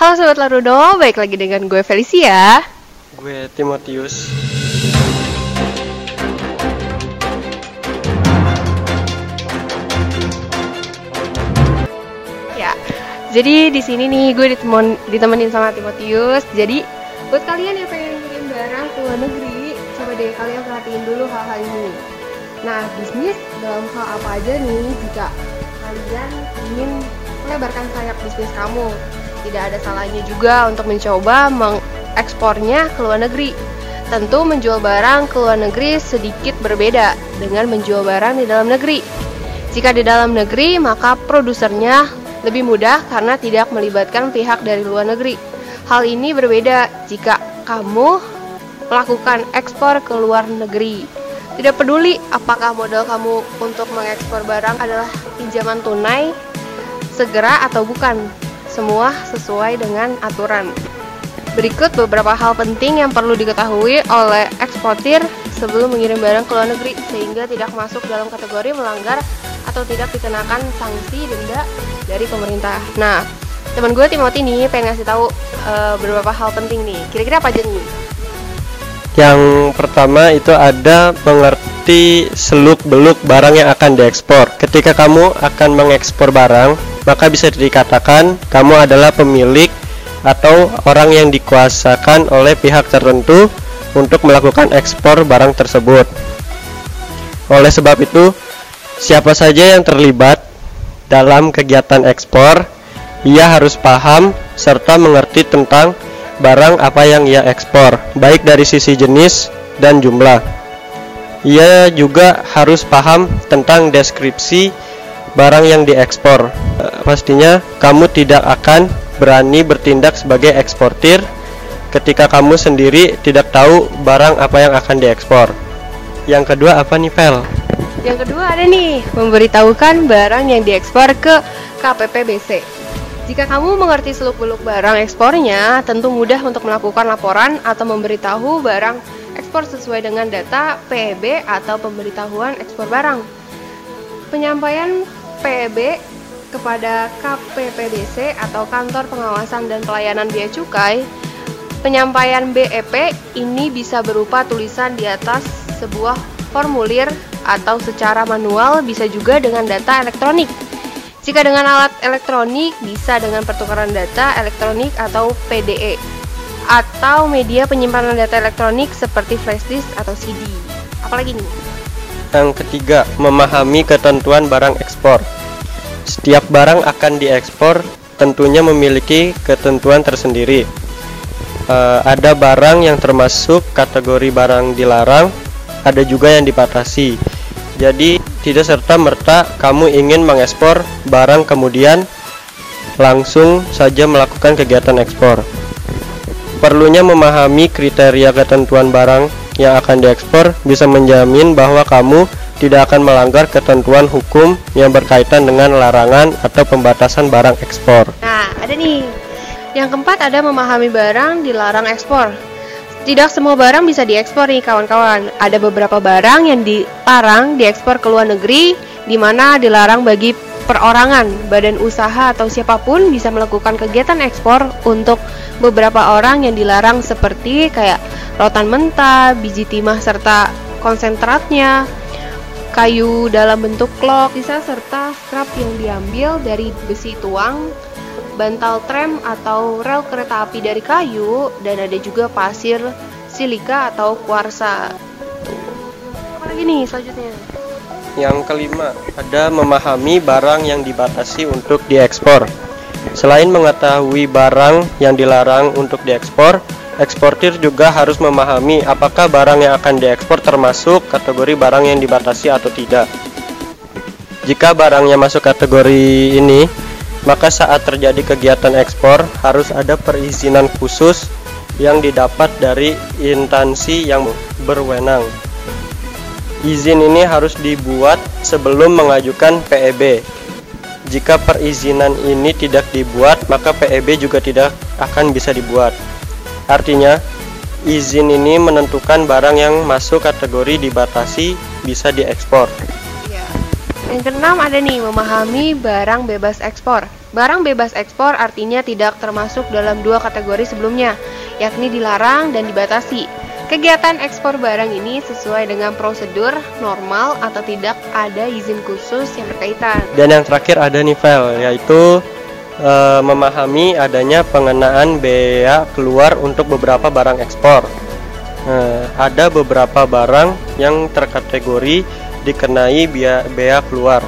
Halo Sobat Larudo, baik lagi dengan gue Felicia. Gue Timotius. Ya, jadi di sini nih gue ditemon, ditemenin sama Timotius. Jadi buat kalian yang pengen ngirim barang ke luar negeri Coba deh kalian perhatiin dulu hal-hal ini. Nah, bisnis dalam hal apa aja nih jika kalian ingin melebarkan sayap bisnis kamu Tidak ada salahnya juga untuk mencoba mengekspornya ke luar negeri Tentu menjual barang ke luar negeri sedikit berbeda dengan menjual barang di dalam negeri jika di dalam negeri, maka produsernya lebih mudah karena tidak melibatkan pihak dari luar negeri. Hal ini berbeda jika kamu melakukan ekspor ke luar negeri. Tidak peduli apakah modal kamu untuk mengekspor barang adalah pinjaman tunai, segera atau bukan. Semua sesuai dengan aturan. Berikut beberapa hal penting yang perlu diketahui oleh eksportir sebelum mengirim barang ke luar negeri sehingga tidak masuk dalam kategori melanggar atau tidak dikenakan sanksi denda dari pemerintah. Nah, teman gue Timothy nih pengen ngasih tahu uh, beberapa hal penting nih. Kira-kira apa aja nih? Yang pertama itu ada mengerti seluk-beluk barang yang akan diekspor. Ketika kamu akan mengekspor barang, maka bisa dikatakan kamu adalah pemilik atau orang yang dikuasakan oleh pihak tertentu untuk melakukan ekspor barang tersebut. Oleh sebab itu, siapa saja yang terlibat dalam kegiatan ekspor, ia harus paham serta mengerti tentang barang apa yang ia ekspor, baik dari sisi jenis dan jumlah. Ia juga harus paham tentang deskripsi barang yang diekspor. Pastinya kamu tidak akan berani bertindak sebagai eksportir ketika kamu sendiri tidak tahu barang apa yang akan diekspor. Yang kedua apa nih, Pel? Yang kedua ada nih, memberitahukan barang yang diekspor ke KPPBC. Jika kamu mengerti seluk-beluk barang ekspornya, tentu mudah untuk melakukan laporan atau memberitahu barang ekspor sesuai dengan data PEB atau pemberitahuan ekspor barang. Penyampaian PEB kepada KPPBC atau Kantor Pengawasan dan Pelayanan Bea Cukai Penyampaian BEP ini bisa berupa tulisan di atas sebuah formulir atau secara manual bisa juga dengan data elektronik. Jika dengan alat elektronik bisa dengan pertukaran data elektronik atau PDE atau media penyimpanan data elektronik seperti flash disk atau CD. Apalagi nih? Yang ketiga, memahami ketentuan barang ekspor. Setiap barang akan diekspor tentunya memiliki ketentuan tersendiri uh, ada barang yang termasuk kategori barang dilarang, ada juga yang dibatasi. Jadi tidak serta merta kamu ingin mengekspor barang kemudian langsung saja melakukan kegiatan ekspor. Perlunya memahami kriteria ketentuan barang yang akan diekspor bisa menjamin bahwa kamu tidak akan melanggar ketentuan hukum yang berkaitan dengan larangan atau pembatasan barang ekspor. Nah, ada nih yang keempat ada memahami barang dilarang ekspor. Tidak semua barang bisa diekspor nih kawan-kawan. Ada beberapa barang yang dilarang diekspor ke luar negeri di mana dilarang bagi perorangan, badan usaha atau siapa pun bisa melakukan kegiatan ekspor untuk beberapa orang yang dilarang seperti kayak rotan mentah, biji timah serta konsentratnya, kayu dalam bentuk klok, bisa serta scrap yang diambil dari besi tuang bantal tram atau rel kereta api dari kayu, dan ada juga pasir silika atau kuarsa. Apa lagi nih selanjutnya? Yang kelima, ada memahami barang yang dibatasi untuk diekspor. Selain mengetahui barang yang dilarang untuk diekspor, eksportir juga harus memahami apakah barang yang akan diekspor termasuk kategori barang yang dibatasi atau tidak. Jika barangnya masuk kategori ini, maka saat terjadi kegiatan ekspor harus ada perizinan khusus yang didapat dari instansi yang berwenang. Izin ini harus dibuat sebelum mengajukan PEB. Jika perizinan ini tidak dibuat, maka PEB juga tidak akan bisa dibuat. Artinya, izin ini menentukan barang yang masuk kategori dibatasi bisa diekspor. Yang keenam ada nih memahami barang bebas ekspor. Barang bebas ekspor artinya tidak termasuk dalam dua kategori sebelumnya, yakni dilarang dan dibatasi. Kegiatan ekspor barang ini sesuai dengan prosedur normal atau tidak ada izin khusus yang berkaitan. Dan yang terakhir ada nivel, yaitu e, memahami adanya pengenaan bea keluar untuk beberapa barang ekspor. E, ada beberapa barang yang terkategori dikenai bea, bea keluar.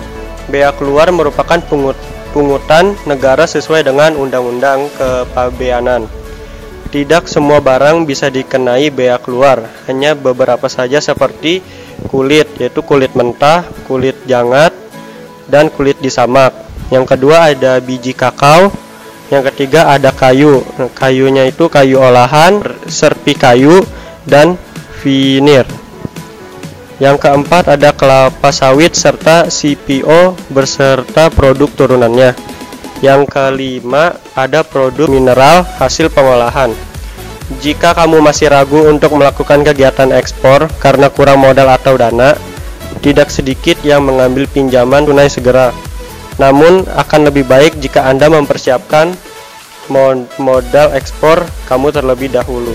Bea keluar merupakan pungut, pungutan negara sesuai dengan undang-undang kepabeanan. Tidak semua barang bisa dikenai bea keluar, hanya beberapa saja seperti kulit, yaitu kulit mentah, kulit jangat, dan kulit disamak. Yang kedua ada biji kakao, yang ketiga ada kayu. Kayunya itu kayu olahan, serpi kayu, dan vinir. Yang keempat ada kelapa sawit serta CPO beserta produk turunannya. Yang kelima, ada produk mineral hasil pengolahan. Jika kamu masih ragu untuk melakukan kegiatan ekspor karena kurang modal atau dana, tidak sedikit yang mengambil pinjaman tunai segera. Namun, akan lebih baik jika Anda mempersiapkan modal ekspor kamu terlebih dahulu.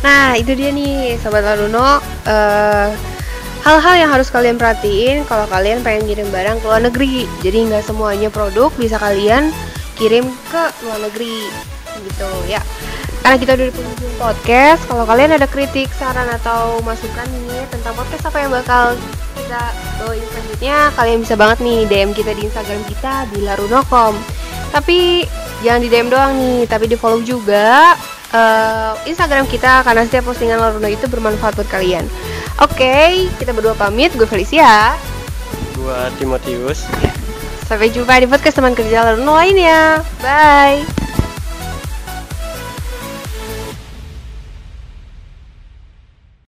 Nah, itu dia nih, Sobat Laruno. Uh, hal-hal yang harus kalian perhatiin kalau kalian pengen kirim barang ke luar negeri jadi nggak semuanya produk bisa kalian kirim ke luar negeri gitu ya karena kita udah di penghujung podcast kalau kalian ada kritik saran atau masukan nih tentang podcast apa yang bakal kita bawain selanjutnya kalian bisa banget nih DM kita di Instagram kita di larunokom tapi jangan di DM doang nih tapi di follow juga uh, Instagram kita karena setiap postingan Laruno itu bermanfaat buat kalian Oke, okay, kita berdua pamit. Gue Felicia. Gue Timotius. Sampai jumpa di podcast teman kerja lalu lainnya. Bye.